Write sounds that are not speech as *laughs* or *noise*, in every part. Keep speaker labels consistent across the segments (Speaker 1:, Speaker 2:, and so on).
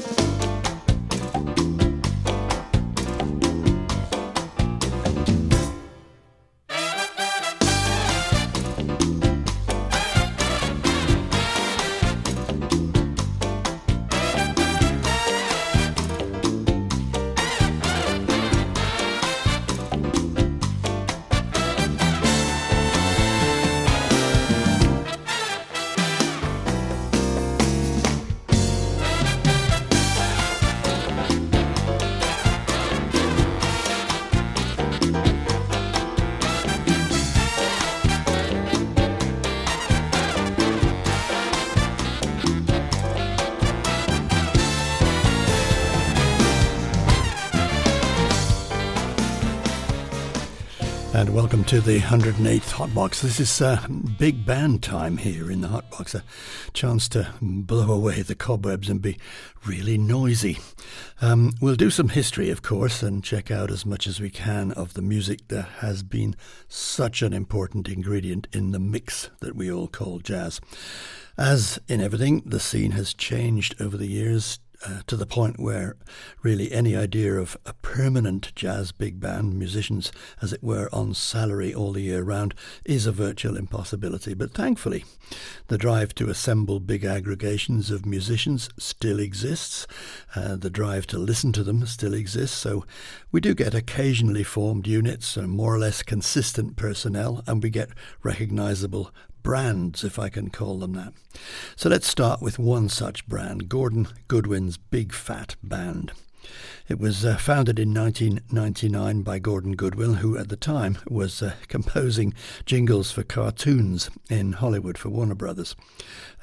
Speaker 1: And to the 108th Hotbox. This is uh, big band time here in the Hotbox. A chance to blow away the cobwebs and be really noisy. Um, we'll do some history, of course, and check out as much as we can of the music that has been such an important ingredient in the mix that we all call jazz. As in everything, the scene has changed over the years uh, to the point where really any idea of a permanent jazz big band, musicians as it were on salary all the year round, is a virtual impossibility. But thankfully, the drive to assemble big aggregations of musicians still exists. Uh, the drive to listen to them still exists. So we do get occasionally formed units and more or less consistent personnel, and we get recognizable brands, if I can call them that. So let's start with one such brand, Gordon Goodwin's Big Fat Band. It was uh, founded in 1999 by Gordon Goodwin, who at the time was uh, composing jingles for cartoons in Hollywood for Warner Brothers.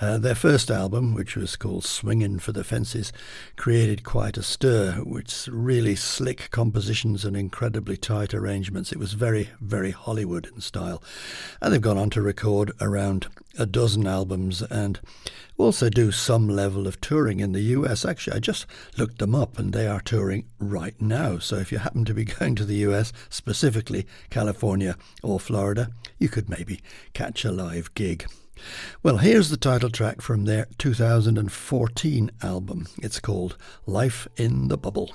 Speaker 1: Uh, their first album, which was called Swingin' for the Fences, created quite a stir, with really slick compositions and incredibly tight arrangements. It was very, very Hollywood in style. And they've gone on to record around a dozen albums and also do some level of touring in the US. Actually, I just looked them up and they are touring right now. So if you happen to be *laughs* going to the US, specifically California or Florida, you could maybe catch a live gig. Well, here's the title track from their 2014 album. It's called Life in the Bubble.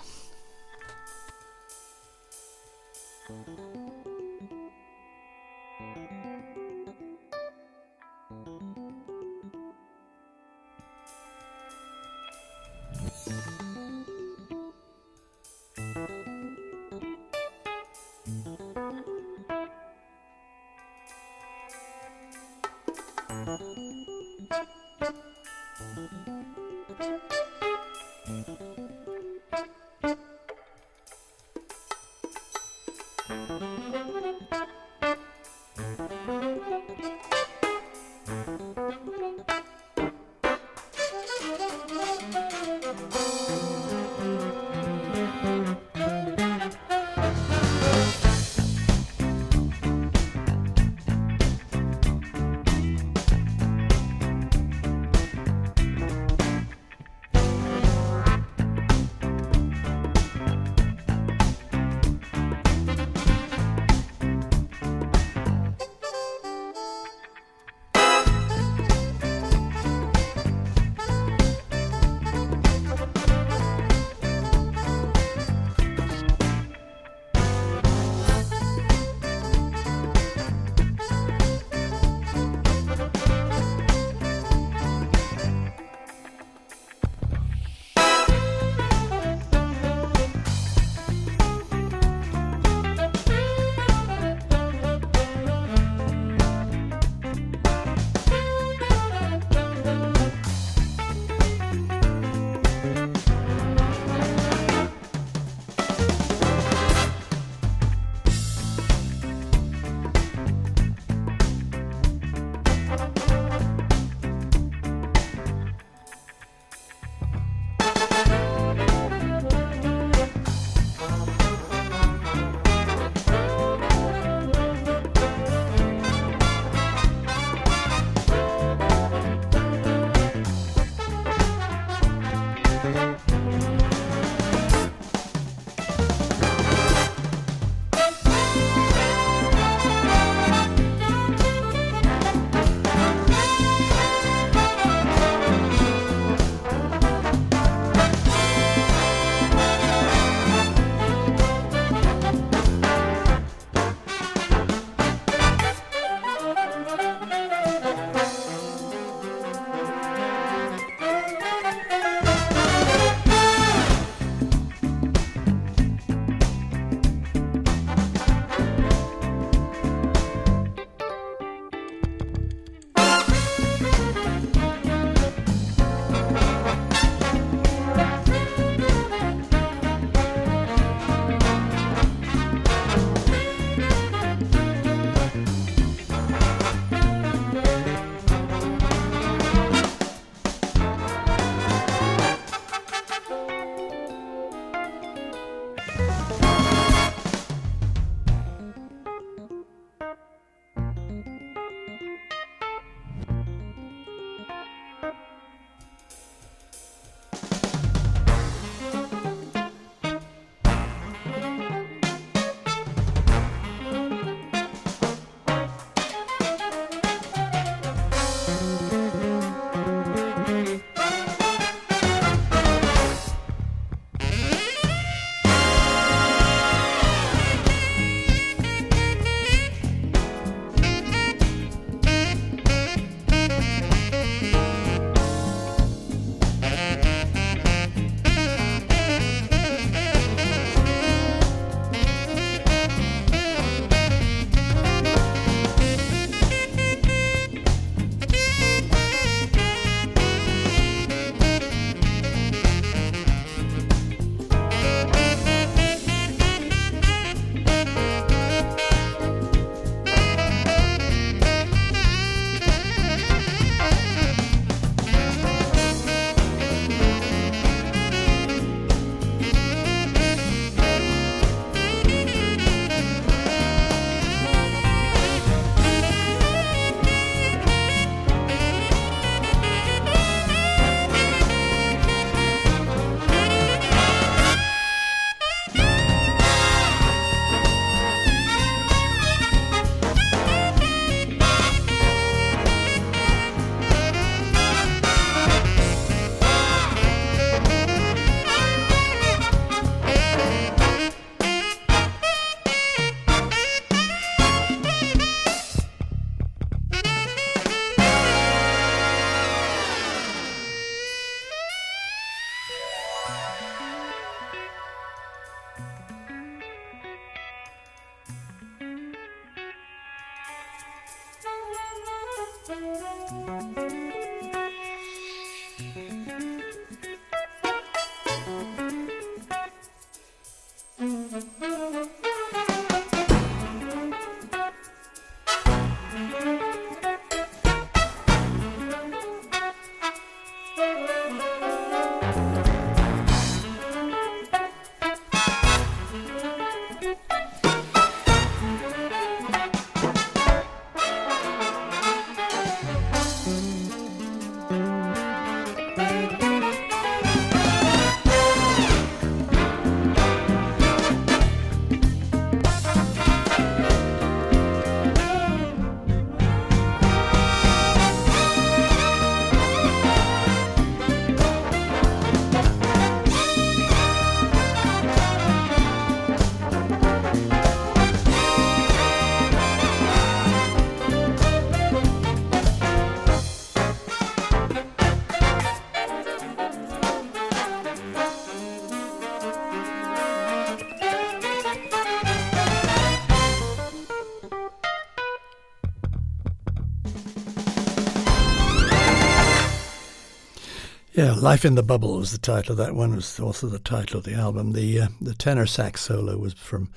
Speaker 1: Yeah, Life in the Bubble was the title of that one. was also the title of the album. The uh, the tenor sax solo was from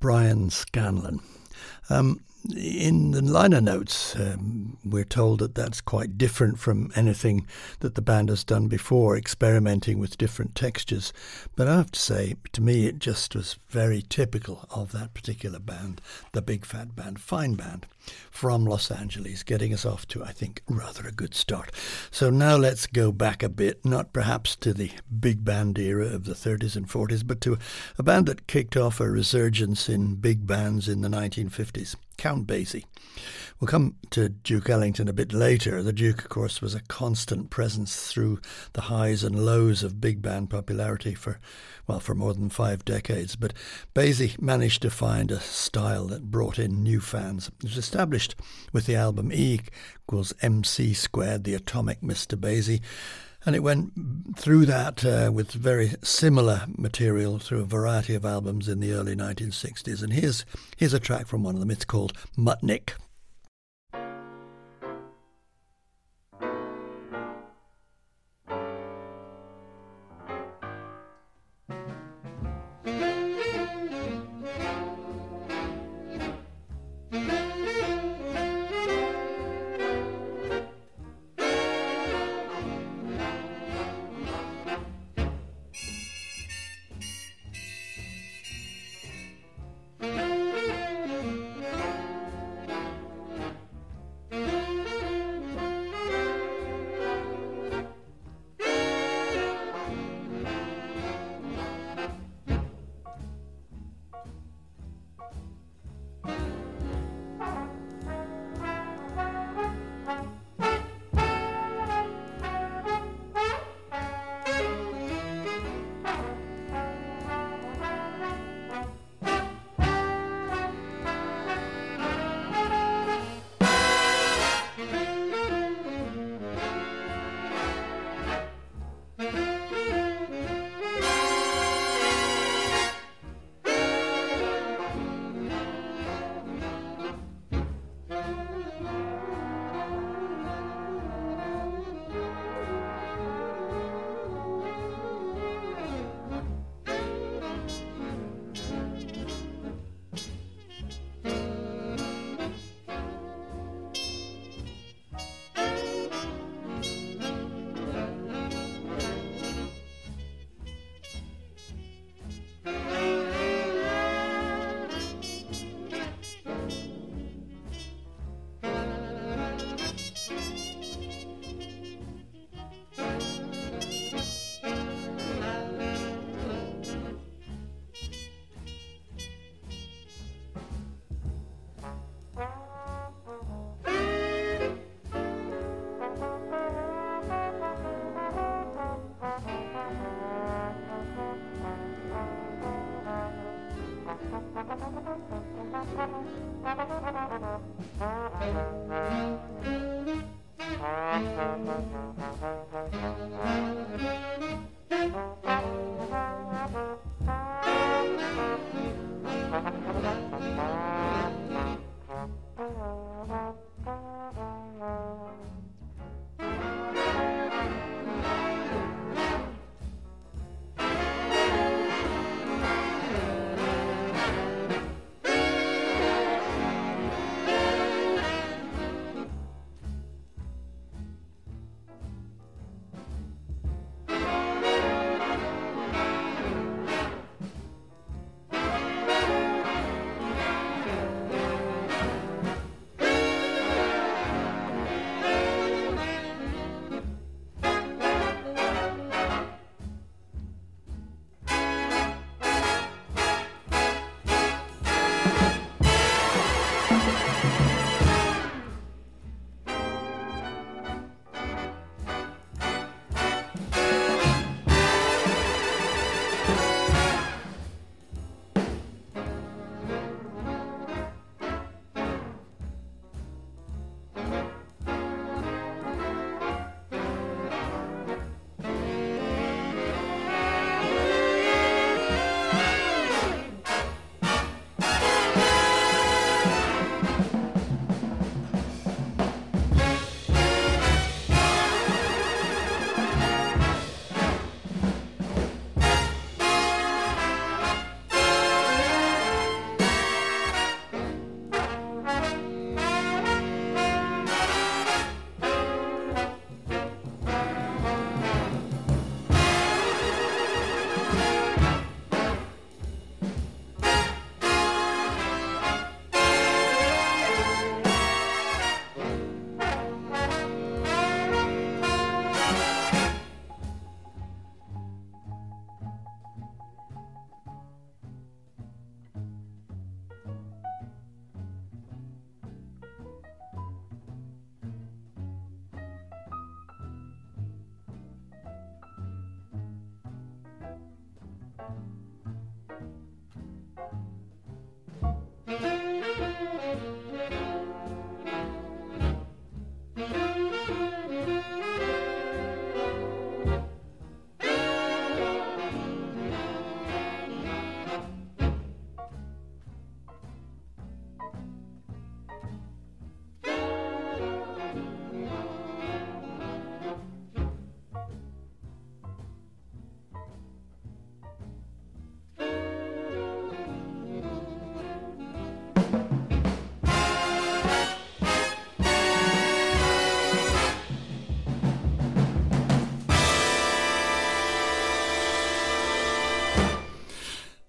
Speaker 1: Brian Scanlon. Um, in the liner notes, um, we're told that that's quite different from anything that the band has done before, experimenting with different textures. But I have to say, to me, it just was very typical of that particular band, the Big Fat Band, fine band from Los Angeles, getting us off to, I think, rather a good start. So now let's go back a bit, not perhaps to the big band era of the 30s and 40s, but to a band that kicked off a resurgence in big bands in the 1950s, Count Basie. We'll come to Duke Ellington a bit later. The Duke, of course, was a constant presence through the highs and lows of big band popularity for, well, for more than five decades. But Basie managed to find a style that brought in new fans. It was established with the album E equals MC squared, the atomic Mr. Basie. And it went through that uh, with very similar material through a variety of albums in the early 1960s. And here's, here's a track from one of them. It's called Muttnik.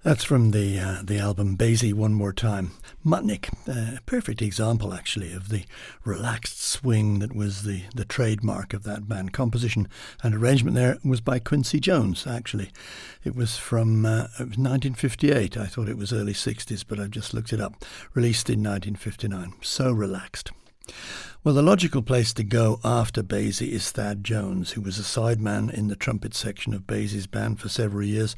Speaker 1: That's from the uh, the album Basie One More Time. Muttnik, uh, a perfect example actually of the relaxed swing that was the, the trademark of that band. Composition and arrangement there was by Quincy Jones actually. It was from uh, it was 1958. I thought it was early 60s, but I've just looked it up. Released in 1959. So relaxed. Well, the logical place to go after Basie is Thad Jones, who was a sideman in the trumpet section of Basie's band for several years,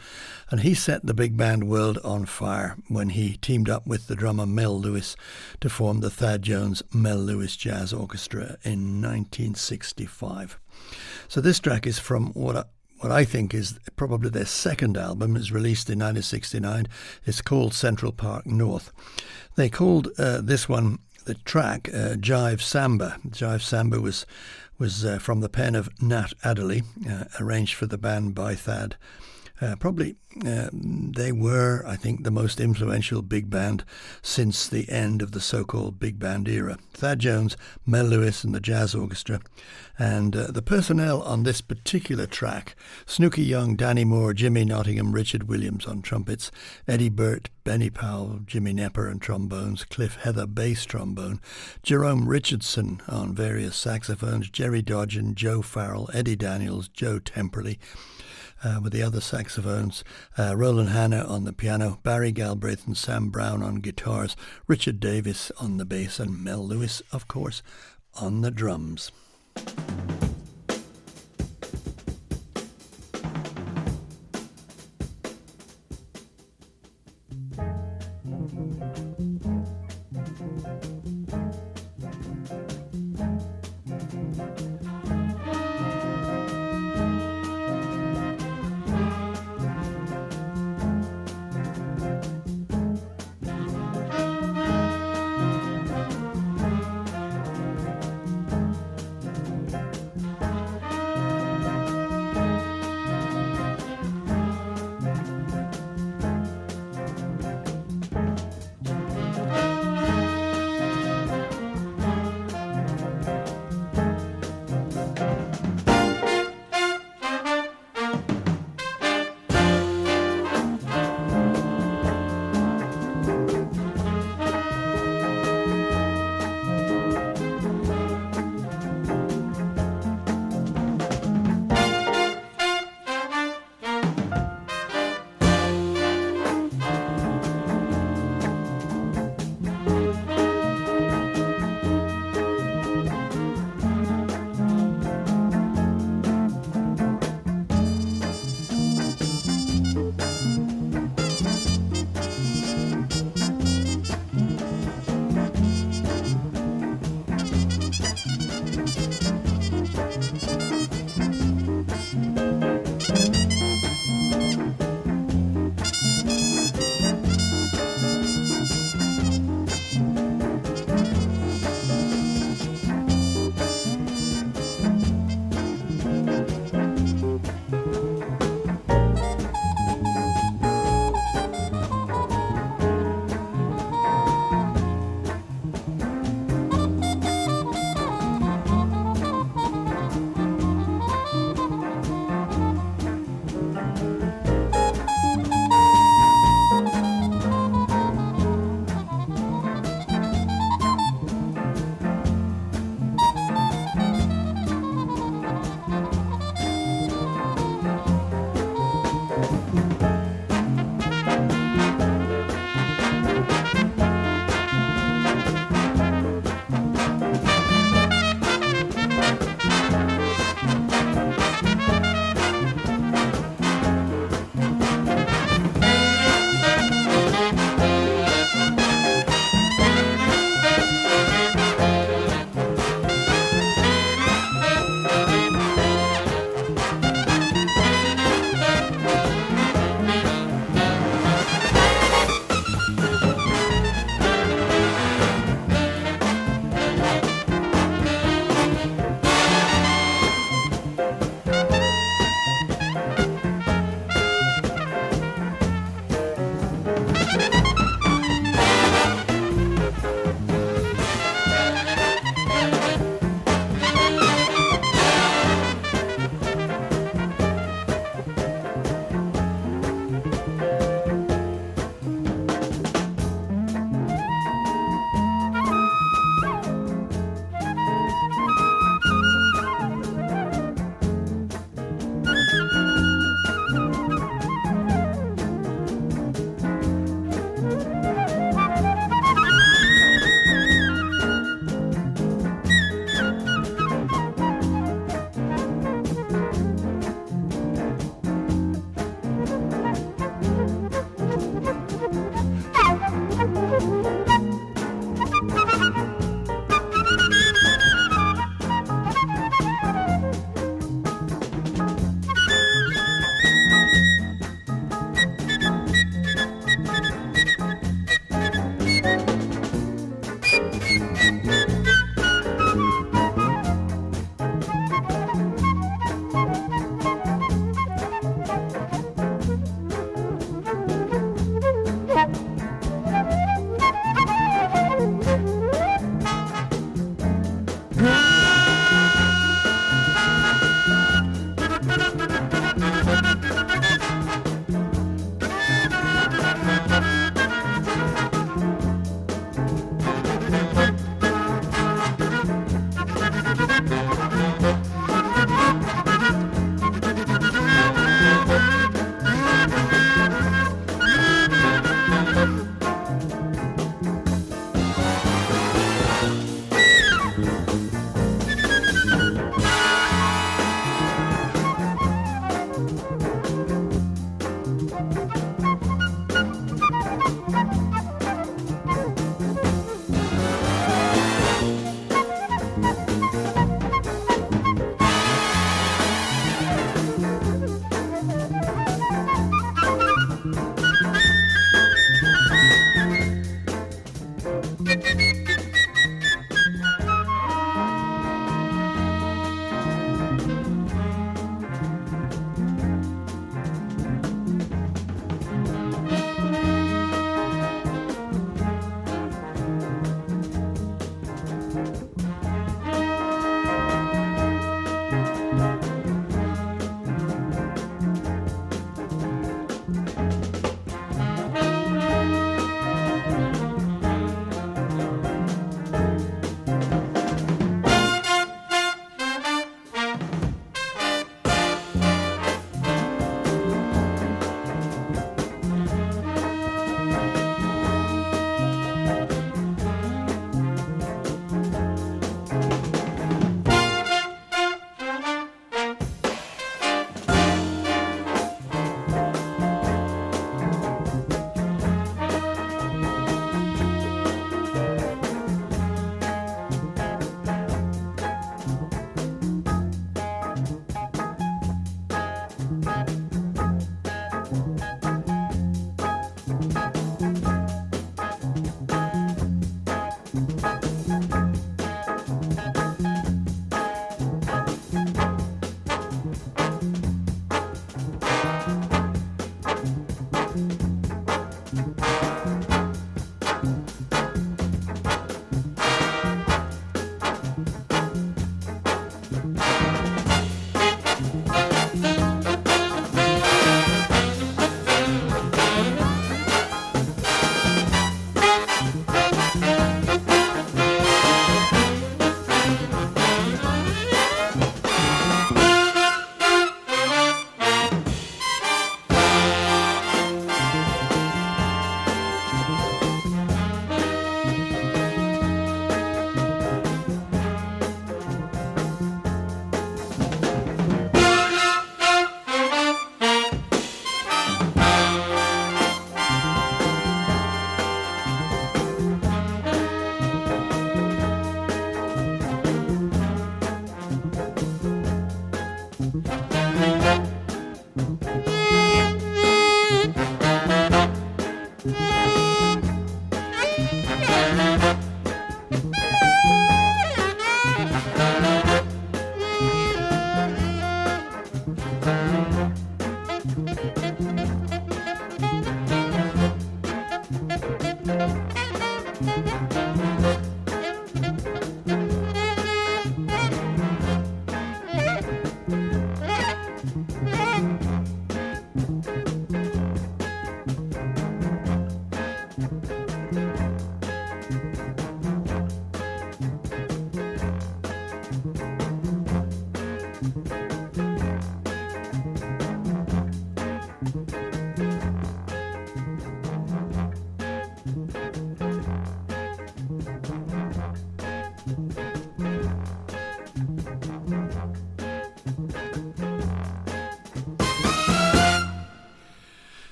Speaker 1: and he set the big band world on fire when he teamed up with the drummer Mel Lewis to form the Thad Jones Mel Lewis Jazz Orchestra in 1965. So this track is from what I, what I think is probably their second album. is released in 1969. It's called Central Park North. They called uh, this one the track, uh, Jive Samba. Jive Samba was was uh, from the pen of Nat Adderley, uh, arranged for the band by Thad. Uh, probably uh, they were, I think, the most influential big band since the end of the so-called big band era. Thad Jones, Mel Lewis, and the Jazz Orchestra, and uh, the personnel on this particular track: Snooky Young, Danny Moore, Jimmy Nottingham, Richard Williams on trumpets, Eddie Bert, Benny Powell, Jimmy Knepper on trombones, Cliff Heather bass trombone, Jerome Richardson on various saxophones, Jerry Dodgion, Joe Farrell, Eddie Daniels, Joe Temperley uh, with the other saxophones, uh, Roland Hanna on the piano, Barry Galbraith and Sam Brown on guitars, Richard Davis on the bass, and Mel Lewis, of course, on the drums.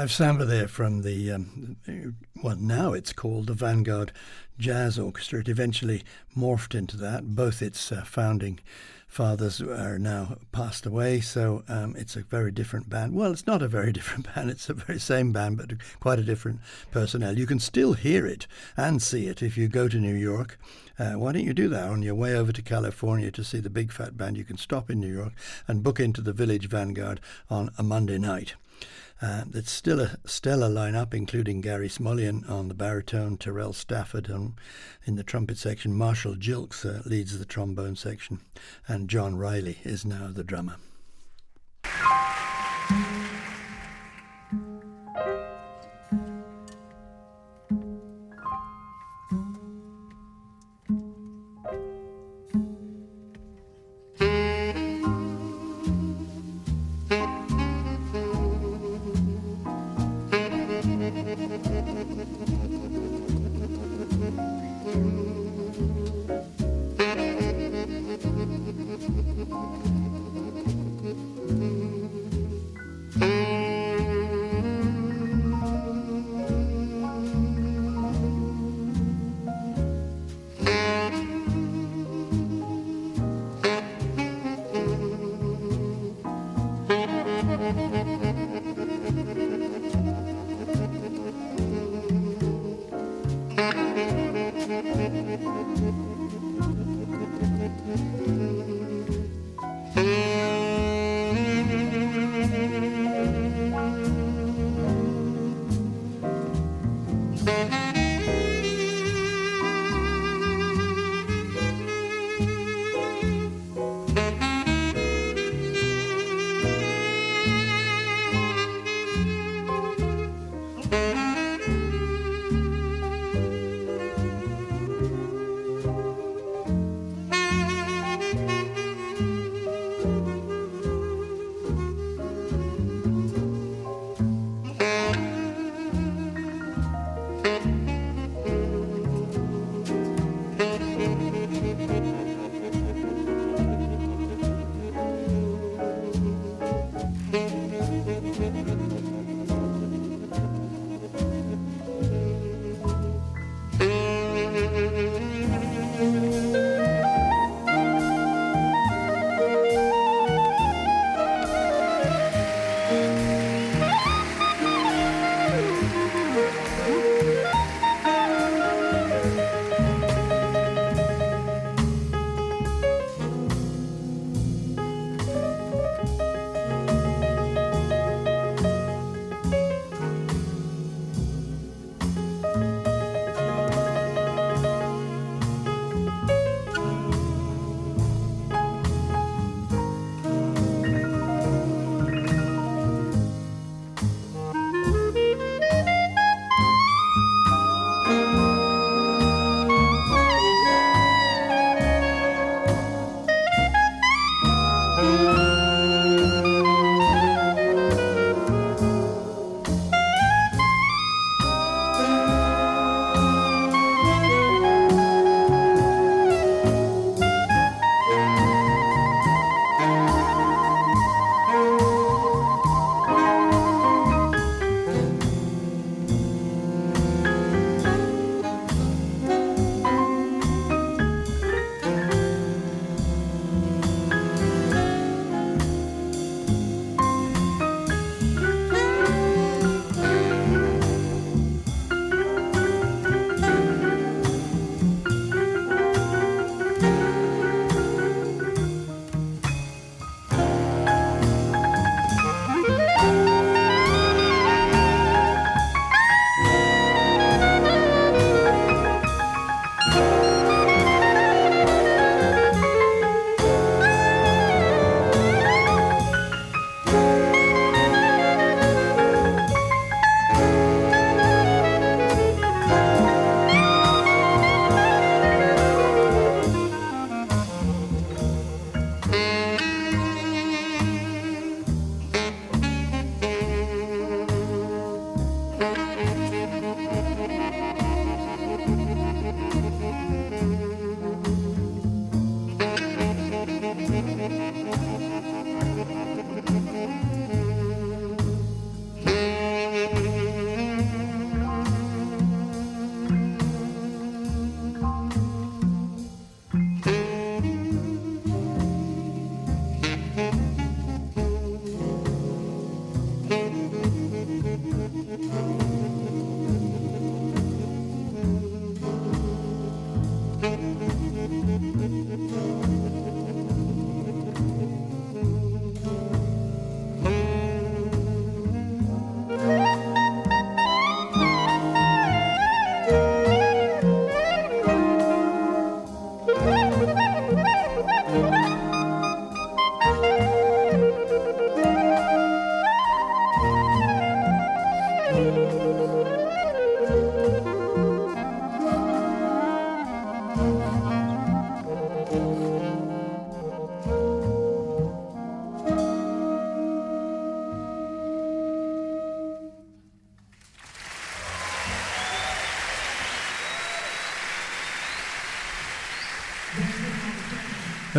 Speaker 1: Jive Samba there from the, um, well, now it's called the Vanguard Jazz Orchestra. It eventually morphed into that. Both its uh, founding fathers are now passed away, so um, it's a very different band. Well, it's not a very *laughs* different band, it's the very same band, but quite a different personnel. You can still hear it and see it if you go to New York. Uh, why don't you do that on your way over to California to see the Big Fat Band? You can stop in New York and book into the Village Vanguard on a Monday night. Uh, it's still a stellar lineup, including Gary Smulyan on the baritone, Terrell Stafford on, in the trumpet section, Marshall Gilkes uh, leads the trombone section, and John Riley is now the drummer.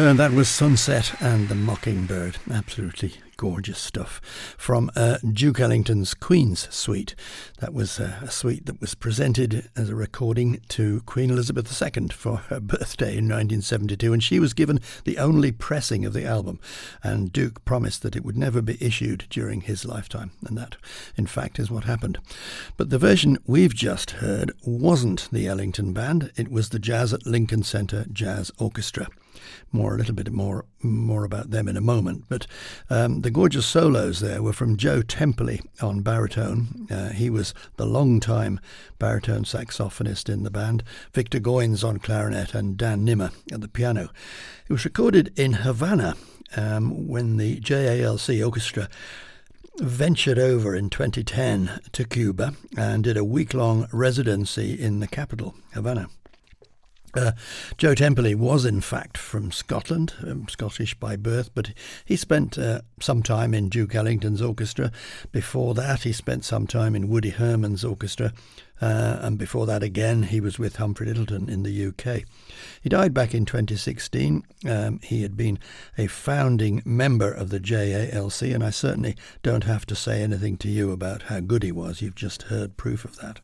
Speaker 1: And that was Sunset and the Mockingbird. Absolutely gorgeous stuff from uh, Duke Ellington's Queen's Suite. That was uh, a suite that was presented as a recording to Queen Elizabeth II for her *laughs* birthday in 1972, and she was given the only pressing of the album. And Duke promised that it would never be issued during his lifetime, and that, in fact, is what happened. But the version we've just heard wasn't the Ellington Band, it was the Jazz at Lincoln Center Jazz Orchestra more a little bit more more about them in a moment. But um, the gorgeous solos there were from Joe Temperley on baritone. Uh, he was the long-time baritone saxophonist in the band. Victor Goines on clarinet and Dan Nimmer at the piano. It was recorded in Havana um, when the JALC Orchestra ventured over in 2010 to Cuba and did a week long residency in the capital, Havana. Uh, Joe Temperley was, in fact, from Scotland, um, Scottish by birth, but he spent uh, some time in Duke Ellington's orchestra. Before that, he spent some time in Woody Herman's orchestra, uh, and before that, again, he was with Humphrey Lyttelton in the UK. He died back in 2016. Um, he had been a founding member of the JALC, and I certainly don't have to say anything to you about how good he was. You've just heard proof of that.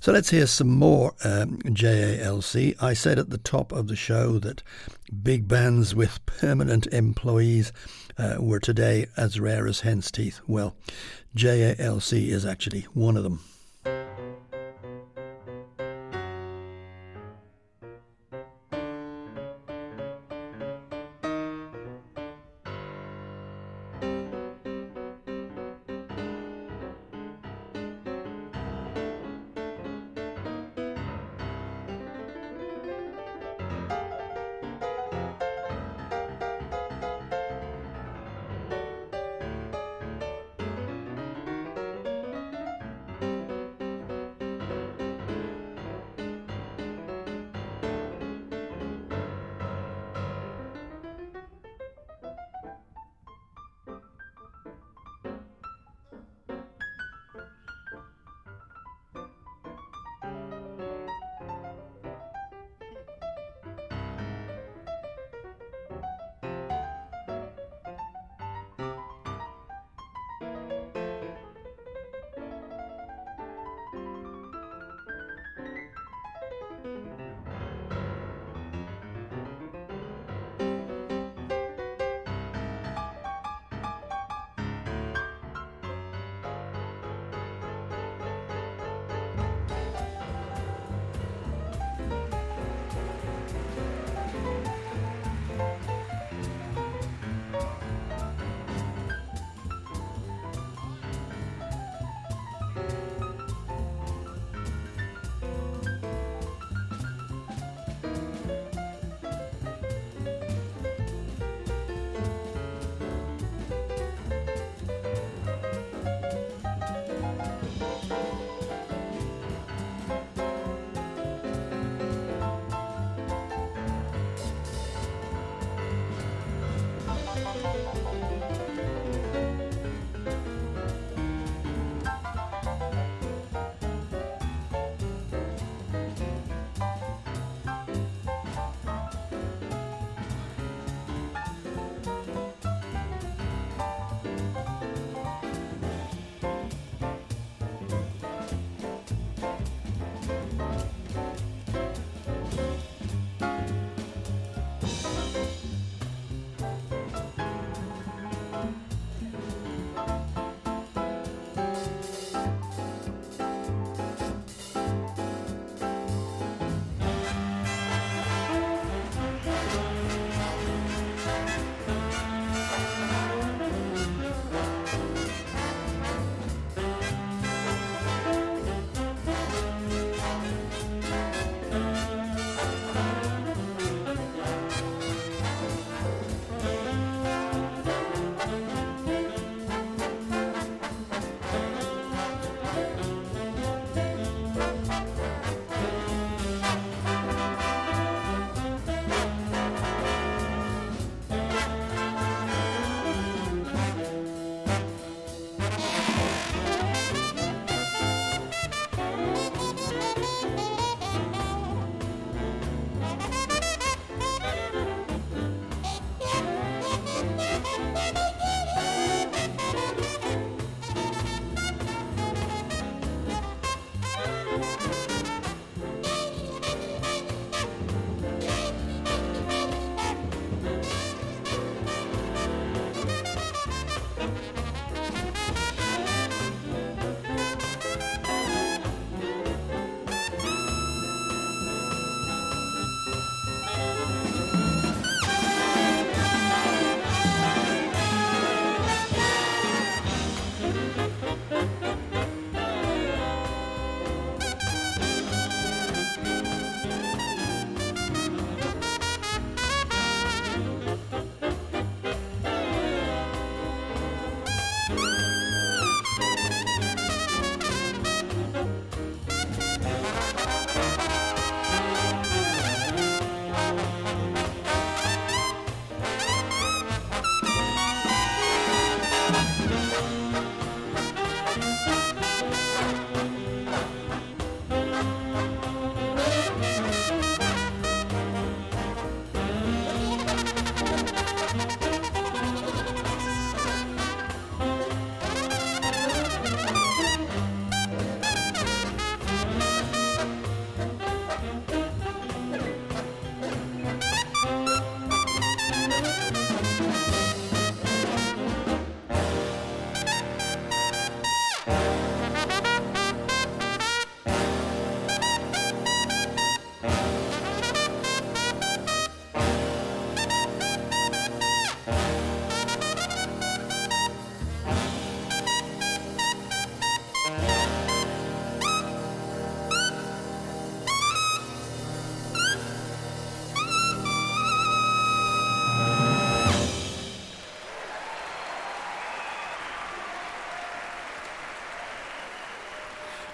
Speaker 1: So let's hear some more um, JALC. I said at the top of the show that big bands with permanent employees uh, were today as rare as hen's teeth. Well, JALC is actually one of them.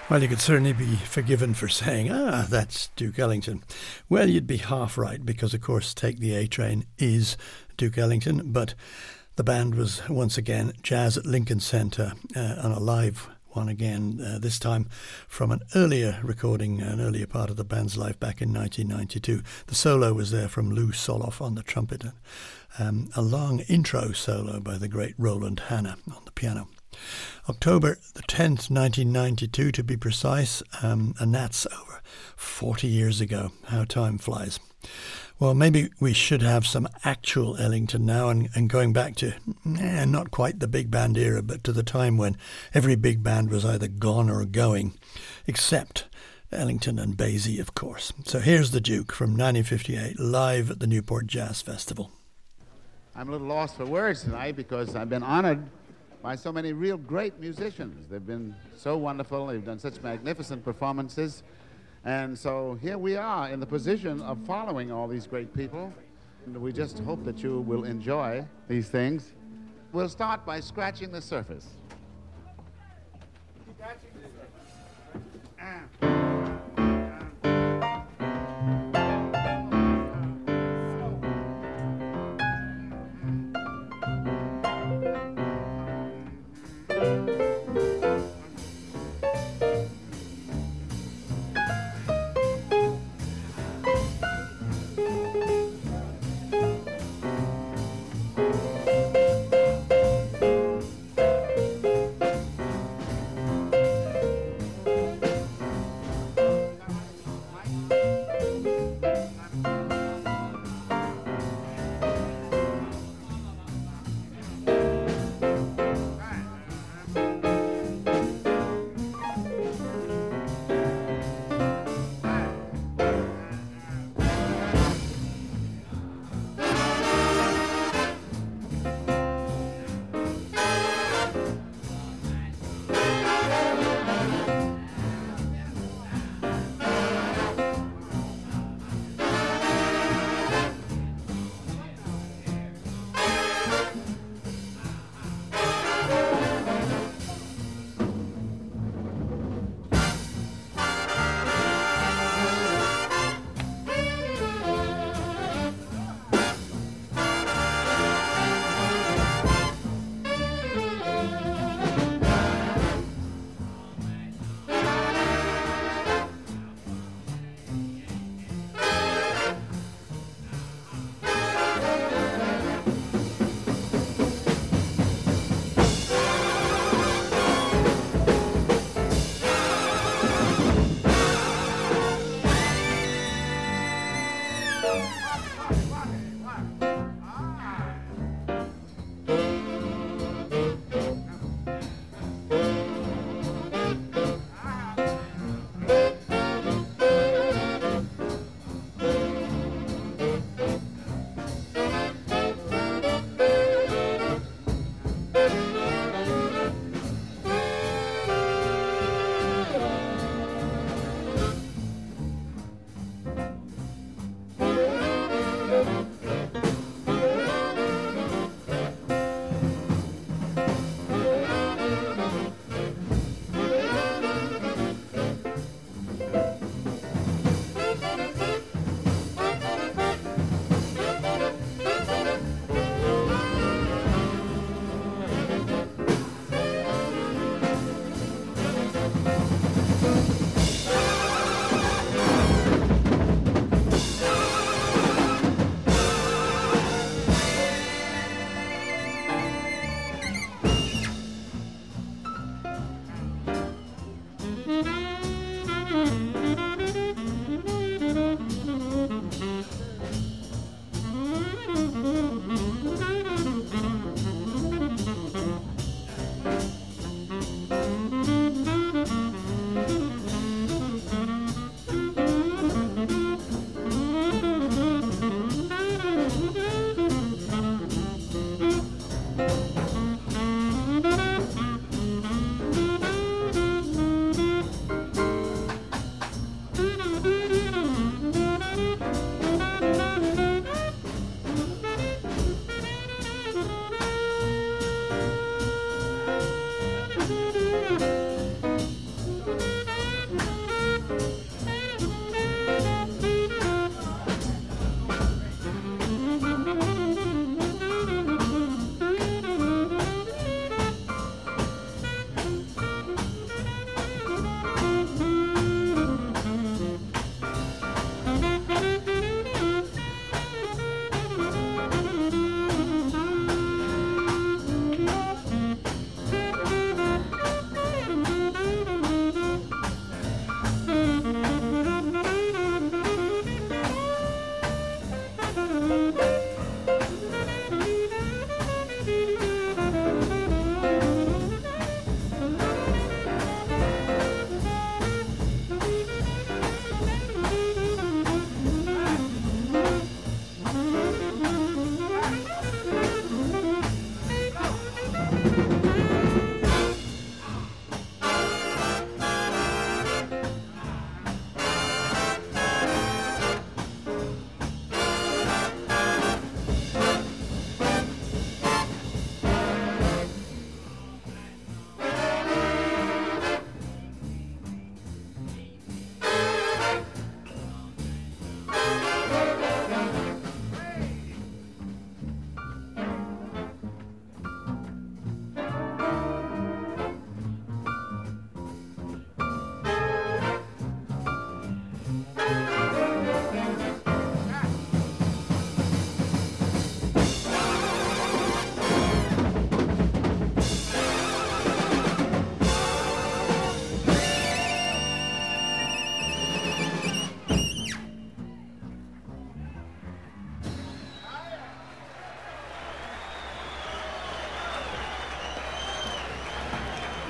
Speaker 1: Well, you could certainly be forgiven for saying, ah, that's Duke Ellington. Well, you'd be half right because, of course, Take the A Train is Duke Ellington, but the band was once again Jazz at Lincoln Center uh, on a live one again, uh, this time from an earlier recording, an earlier part of the band's life back in 1992. The solo was there from Lew Soloff on the trumpet, um, a long intro solo by the great Roland Hanna on the piano. October the 10th, 1992 to be precise, um, and that's over 40 years ago. How time flies. Well, maybe we should have some actual Ellington now and, and going back to, eh, not quite the big band era, but to the time when every big band was either gone or going, except Ellington and Basie, of course. So here's the Duke from 1958, live at the Newport Jazz Festival.
Speaker 2: I'm a little lost for words tonight because I've been honored by so many real great musicians. They've been so wonderful. They've done such magnificent performances. And so here we are in the position of following all these great people. And we just hope that you will enjoy these things. We'll start by scratching the surface. Ah.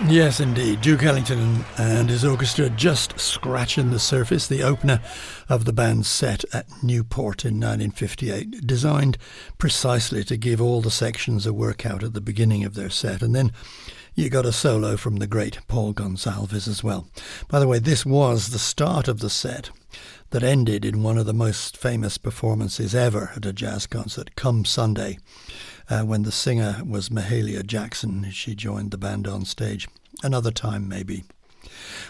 Speaker 1: Yes, indeed. Duke Ellington and his orchestra just scratching the surface. The opener of the band's set at Newport in 1958, designed precisely to give all the sections a workout at the beginning of their set. And then you got a solo from the great Paul Gonsalves as well. By the way, this was the start of the set that ended in one of the most famous performances ever at a jazz concert, Come Sunday uh, when the singer was Mahalia Jackson. She joined the band on stage. Another time, maybe.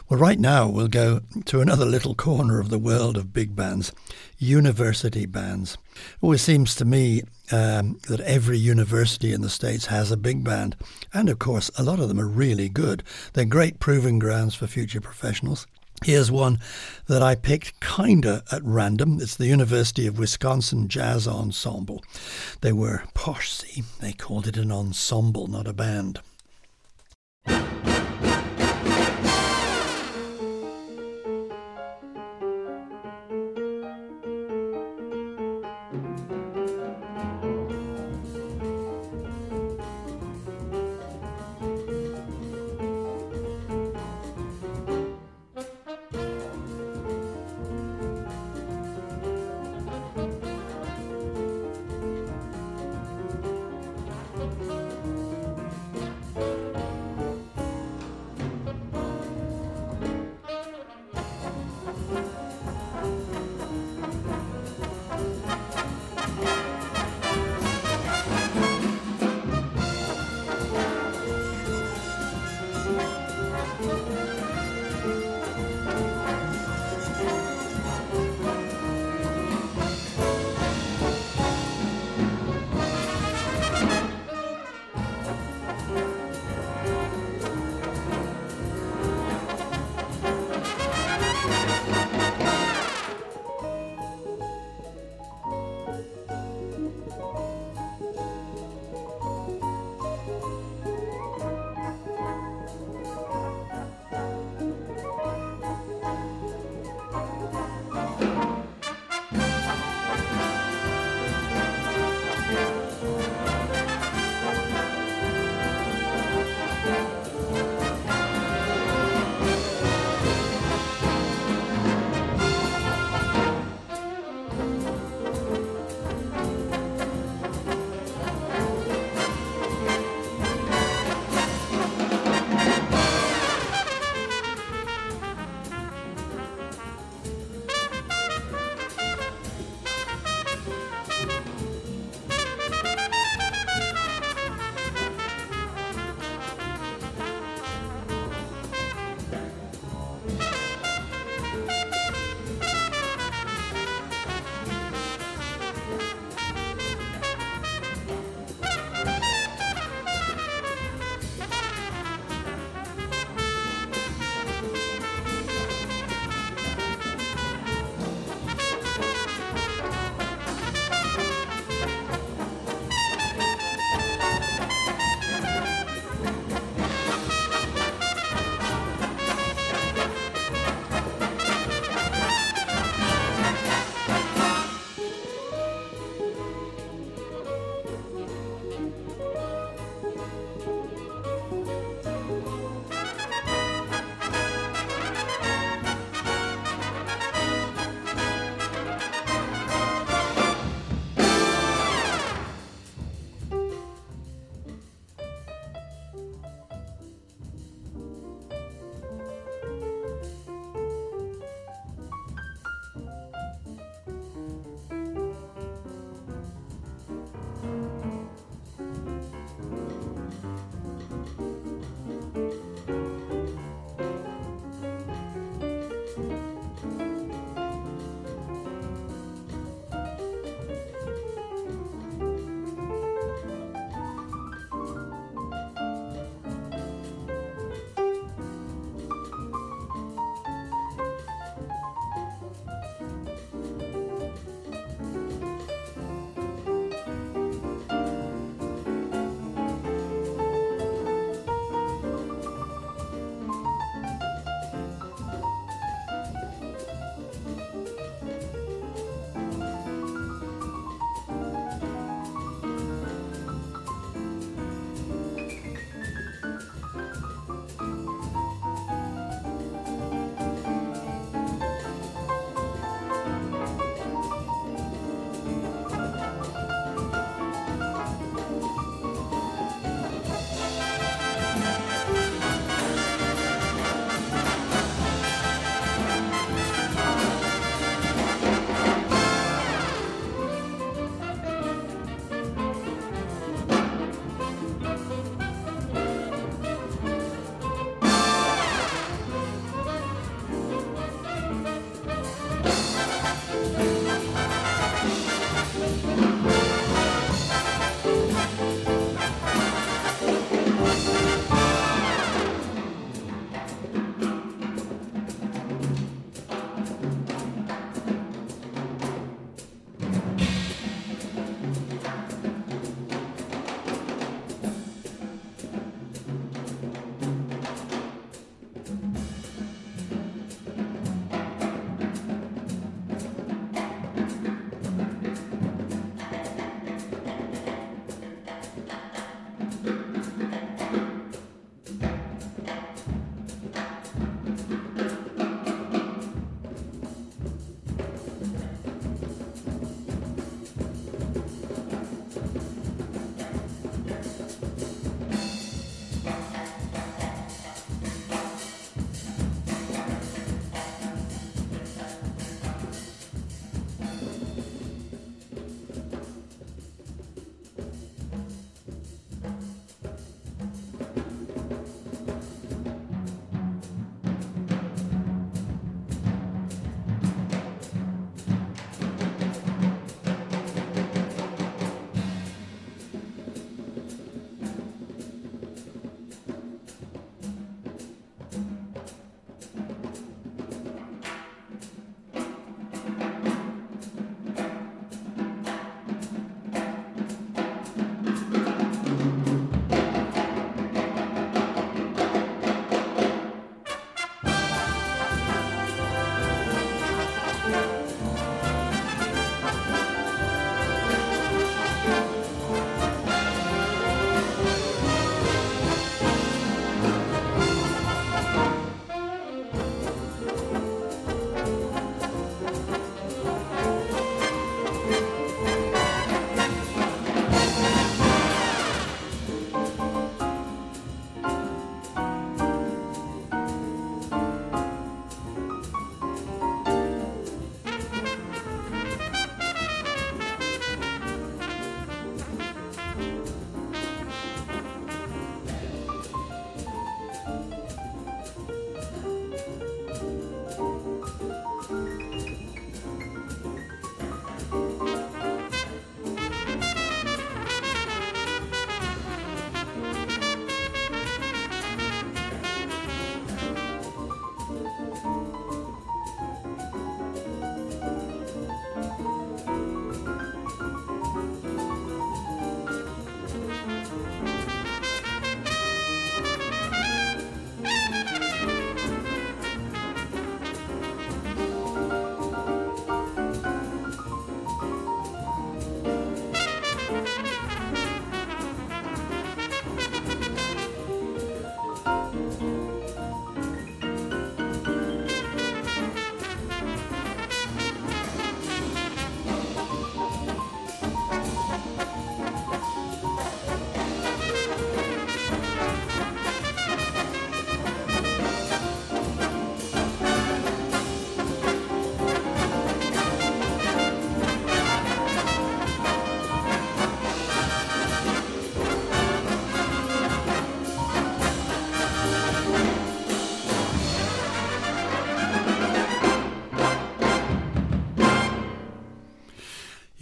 Speaker 1: Well, right now we'll go to another little corner of the world of big bands, university bands. Always seems to me um, that every university in the States has a big band. And of course, a lot of them are really good. They're great proving grounds for future professionals. Here's one that I picked kinda at random. It's the University of Wisconsin Jazz Ensemble. They were posh, see. They called it an ensemble, not a band.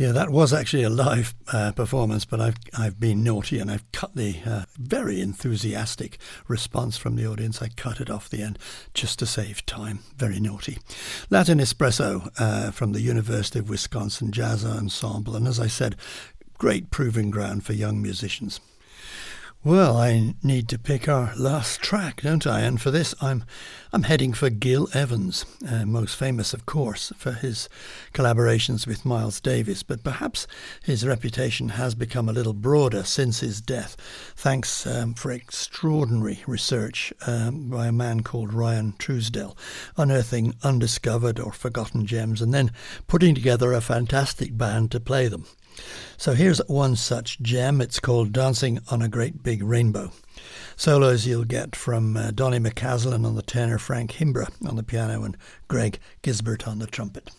Speaker 1: Yeah, that was actually a live uh, performance, but I've I've been naughty and I've cut the uh, very enthusiastic response from the audience. I cut it off the end just to save time. Very naughty. Latin Espresso uh, from the University of Wisconsin Jazz Ensemble, and as I said, great proving ground for young musicians. Well, I need to pick our last track, don't I? And for this, I'm I'm heading for Gil Evans, uh, most famous, of course, for his collaborations with Miles Davis. But perhaps his reputation has become a little broader since his death, thanks um, for extraordinary research um, by a man called Ryan Truesdell, unearthing undiscovered or forgotten gems and then putting together a fantastic band to play them. So here's one such gem. It's called Dancing on a Great Big Rainbow. Solos you'll get from uh, Donny McCaslin on the tenor, Frank Kimbrough on the piano, and Greg Gisbert on the trumpet.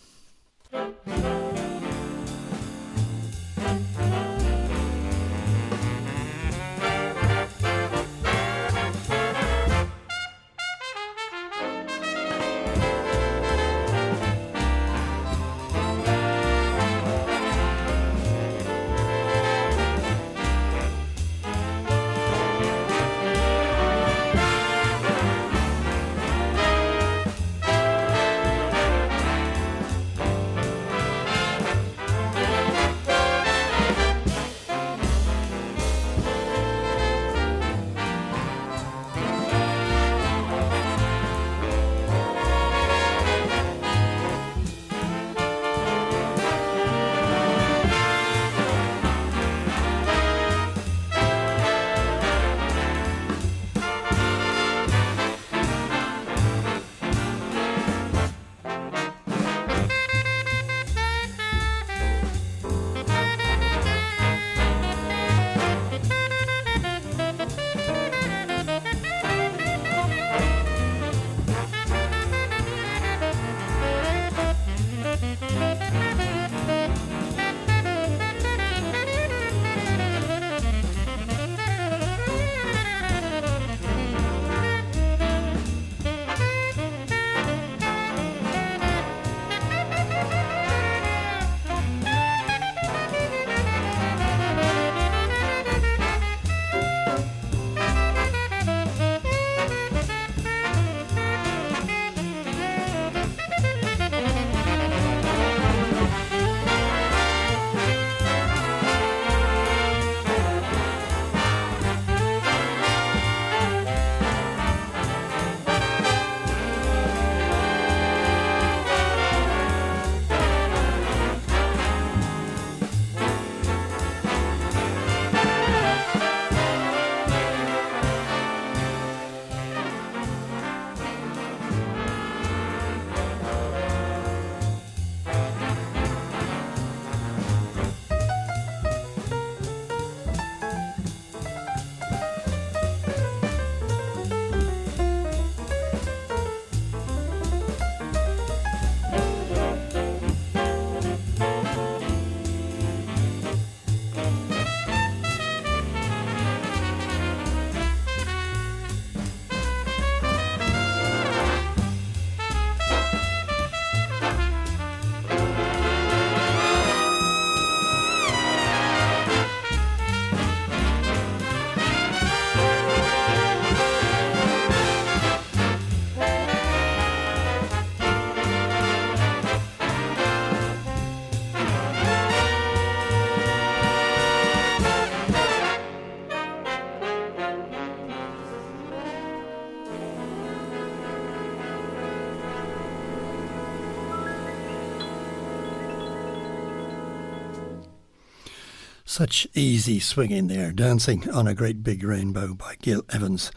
Speaker 1: Such easy swinging there, dancing on a great big rainbow by Gil Evans.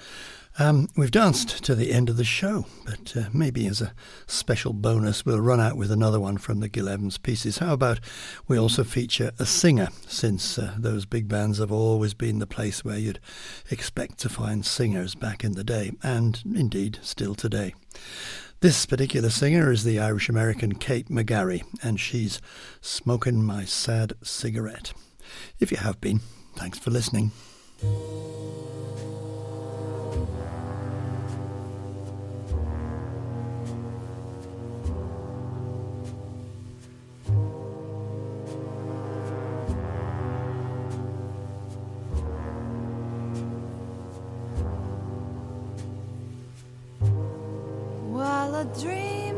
Speaker 1: Um, we've danced to the end of the show, but uh, maybe as a special bonus, we'll run out with another one from the Gil Evans pieces. How about we also feature a singer, since uh, those big bands have always been the place where you'd expect to find singers back in the day, and indeed still today. This particular singer is the Irish American Kate McGarry, and she's smoking my sad cigarette. If you have been, thanks for listening.
Speaker 3: While a dream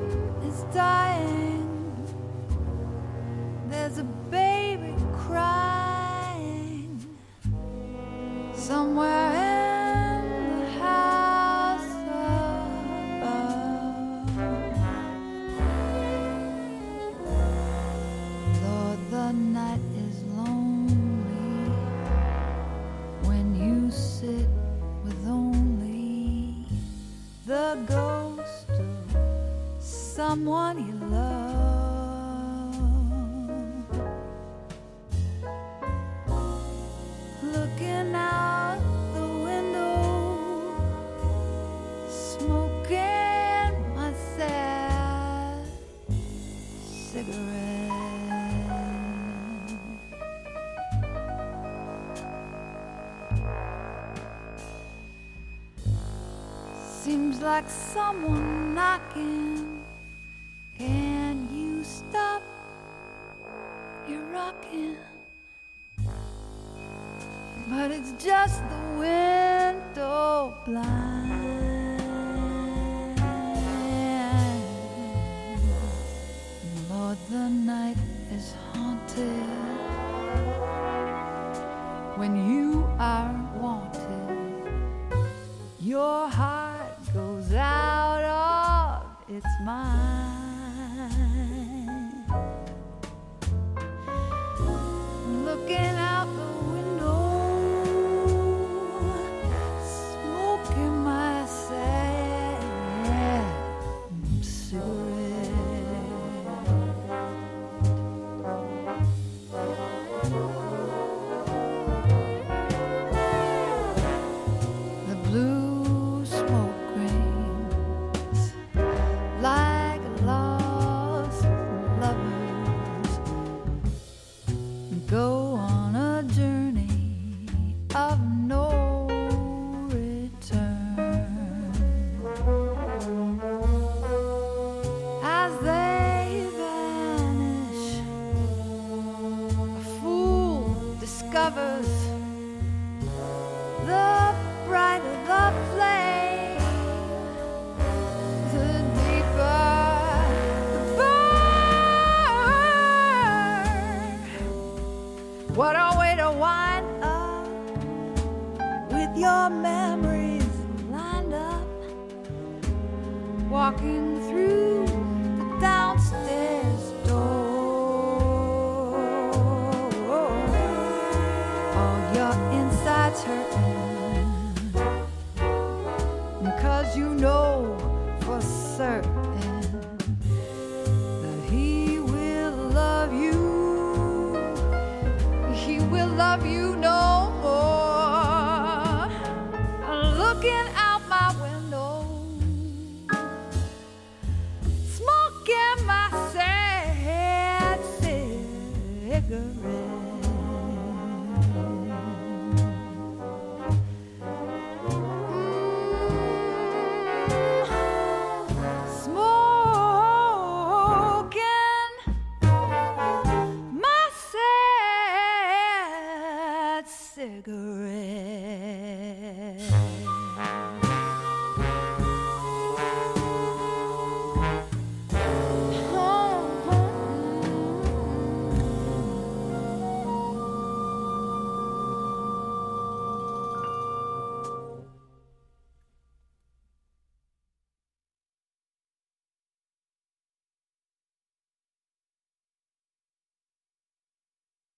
Speaker 3: like someone